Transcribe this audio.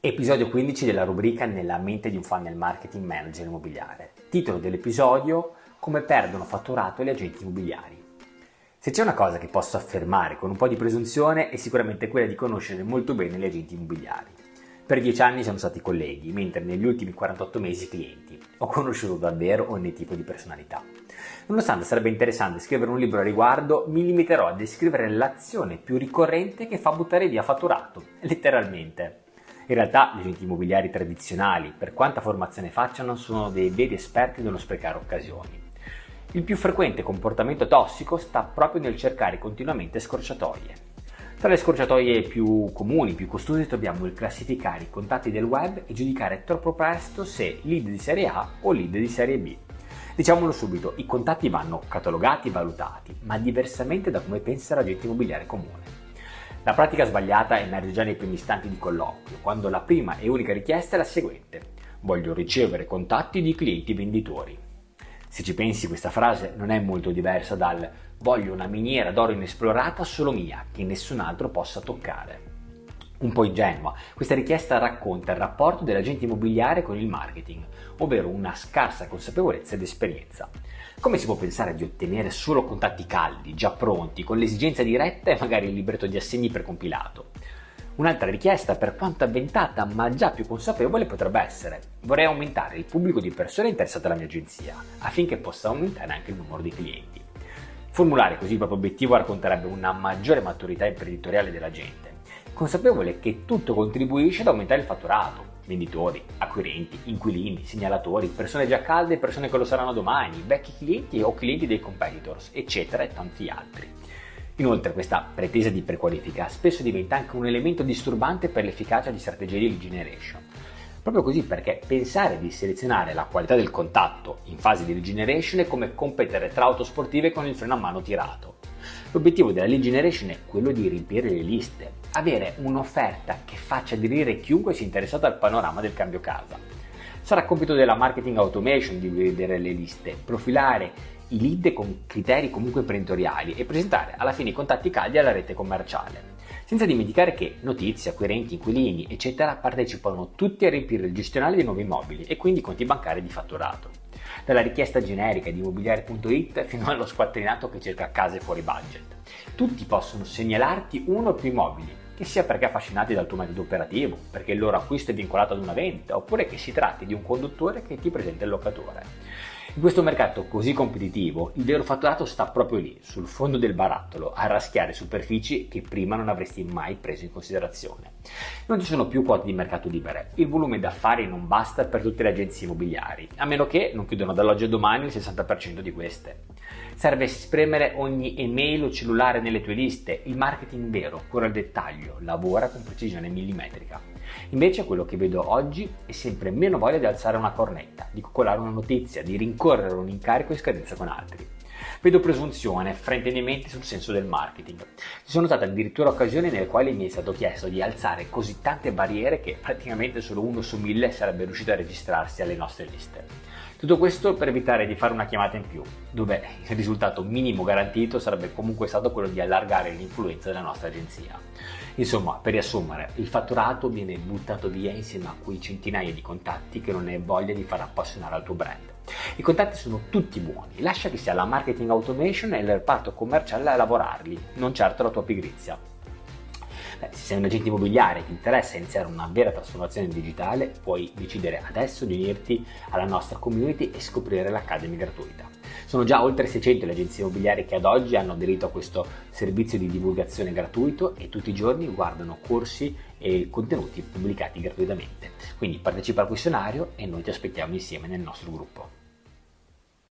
Episodio 15 della rubrica Nella mente di un funnel marketing manager immobiliare. Titolo dell'episodio Come perdono fatturato gli agenti immobiliari. Se c'è una cosa che posso affermare con un po' di presunzione è sicuramente quella di conoscere molto bene gli agenti immobiliari. Per dieci anni siamo stati colleghi, mentre negli ultimi 48 mesi clienti. Ho conosciuto davvero ogni tipo di personalità. Nonostante sarebbe interessante scrivere un libro a riguardo, mi limiterò a descrivere l'azione più ricorrente che fa buttare via fatturato, letteralmente. In realtà gli agenti immobiliari tradizionali, per quanta formazione facciano, sono dei veri esperti nello sprecare occasioni. Il più frequente comportamento tossico sta proprio nel cercare continuamente scorciatoie. Tra le scorciatoie più comuni, più costose, troviamo il classificare i contatti del web e giudicare troppo presto se lead di serie A o lead di serie B. Diciamolo subito, i contatti vanno catalogati e valutati, ma diversamente da come pensa l'agente immobiliare comune. La pratica sbagliata emerge già nei primi istanti di colloquio, quando la prima e unica richiesta è la seguente. Voglio ricevere contatti di clienti venditori. Se ci pensi questa frase non è molto diversa dal voglio una miniera d'oro inesplorata solo mia, che nessun altro possa toccare. Un po' ingenua, questa richiesta racconta il rapporto dell'agente immobiliare con il marketing, ovvero una scarsa consapevolezza ed esperienza. Come si può pensare di ottenere solo contatti caldi, già pronti, con l'esigenza diretta e magari il libretto di assegni precompilato? Un'altra richiesta, per quanto avventata ma già più consapevole, potrebbe essere: vorrei aumentare il pubblico di persone interessate alla mia agenzia, affinché possa aumentare anche il numero di clienti. Formulare così il proprio obiettivo racconterebbe una maggiore maturità imprenditoriale della gente, consapevole che tutto contribuisce ad aumentare il fatturato, venditori, acquirenti, inquilini, segnalatori, persone già calde e persone che lo saranno domani, vecchi clienti o clienti dei competitors, eccetera e tanti altri. Inoltre questa pretesa di prequalifica spesso diventa anche un elemento disturbante per l'efficacia di strategie di lead generation. Proprio così perché pensare di selezionare la qualità del contatto in fase di lead generation è come competere tra autosportive con il freno a mano tirato. L'obiettivo della lead generation è quello di riempire le liste, avere un'offerta che faccia aderire chiunque sia interessato al panorama del cambio casa. Sarà compito della marketing automation di vedere le liste, profilare i lead con criteri comunque imprenditoriali e presentare alla fine i contatti caldi alla rete commerciale. Senza dimenticare che notizie, acquirenti, inquilini, eccetera partecipano tutti a riempire il gestionale dei nuovi immobili e quindi conti bancari di fatturato. Dalla richiesta generica di immobiliare.it fino allo squattrinato che cerca case fuori budget. Tutti possono segnalarti uno o più immobili, che sia perché affascinati dal tuo metodo operativo, perché il loro acquisto è vincolato ad una vendita, oppure che si tratti di un conduttore che ti presenta il locatore. In questo mercato così competitivo, il vero fatturato sta proprio lì, sul fondo del barattolo, a raschiare superfici che prima non avresti mai preso in considerazione. Non ci sono più quote di mercato libere, il volume d'affari non basta per tutte le agenzie immobiliari, a meno che non chiudano dall'oggi al domani il 60% di queste. Serve spremere ogni email o cellulare nelle tue liste, il marketing vero, cura il dettaglio, lavora con precisione millimetrica. Invece quello che vedo oggi è sempre meno voglia di alzare una cornetta, di coccolare una notizia, di rincorrere un incarico in scadenza con altri. Vedo presunzione, fraintendimenti sul senso del marketing. Ci sono state addirittura occasioni nelle quali mi è stato chiesto di alzare così tante barriere che praticamente solo uno su mille sarebbe riuscito a registrarsi alle nostre liste. Tutto questo per evitare di fare una chiamata in più, dove il risultato minimo garantito sarebbe comunque stato quello di allargare l'influenza della nostra agenzia. Insomma, per riassumere, il fatturato viene buttato via insieme a quei centinaia di contatti che non hai voglia di far appassionare al tuo brand. I contatti sono tutti buoni, lascia che sia la marketing automation e il reparto commerciale a lavorarli, non certo la tua pigrizia. Beh, se sei un agente immobiliare e ti interessa iniziare una vera trasformazione digitale, puoi decidere adesso di unirti alla nostra community e scoprire l'Academy gratuita. Sono già oltre 600 le agenzie immobiliari che ad oggi hanno aderito a questo servizio di divulgazione gratuito e tutti i giorni guardano corsi e contenuti pubblicati gratuitamente. Quindi partecipa al questionario e noi ti aspettiamo insieme nel nostro gruppo.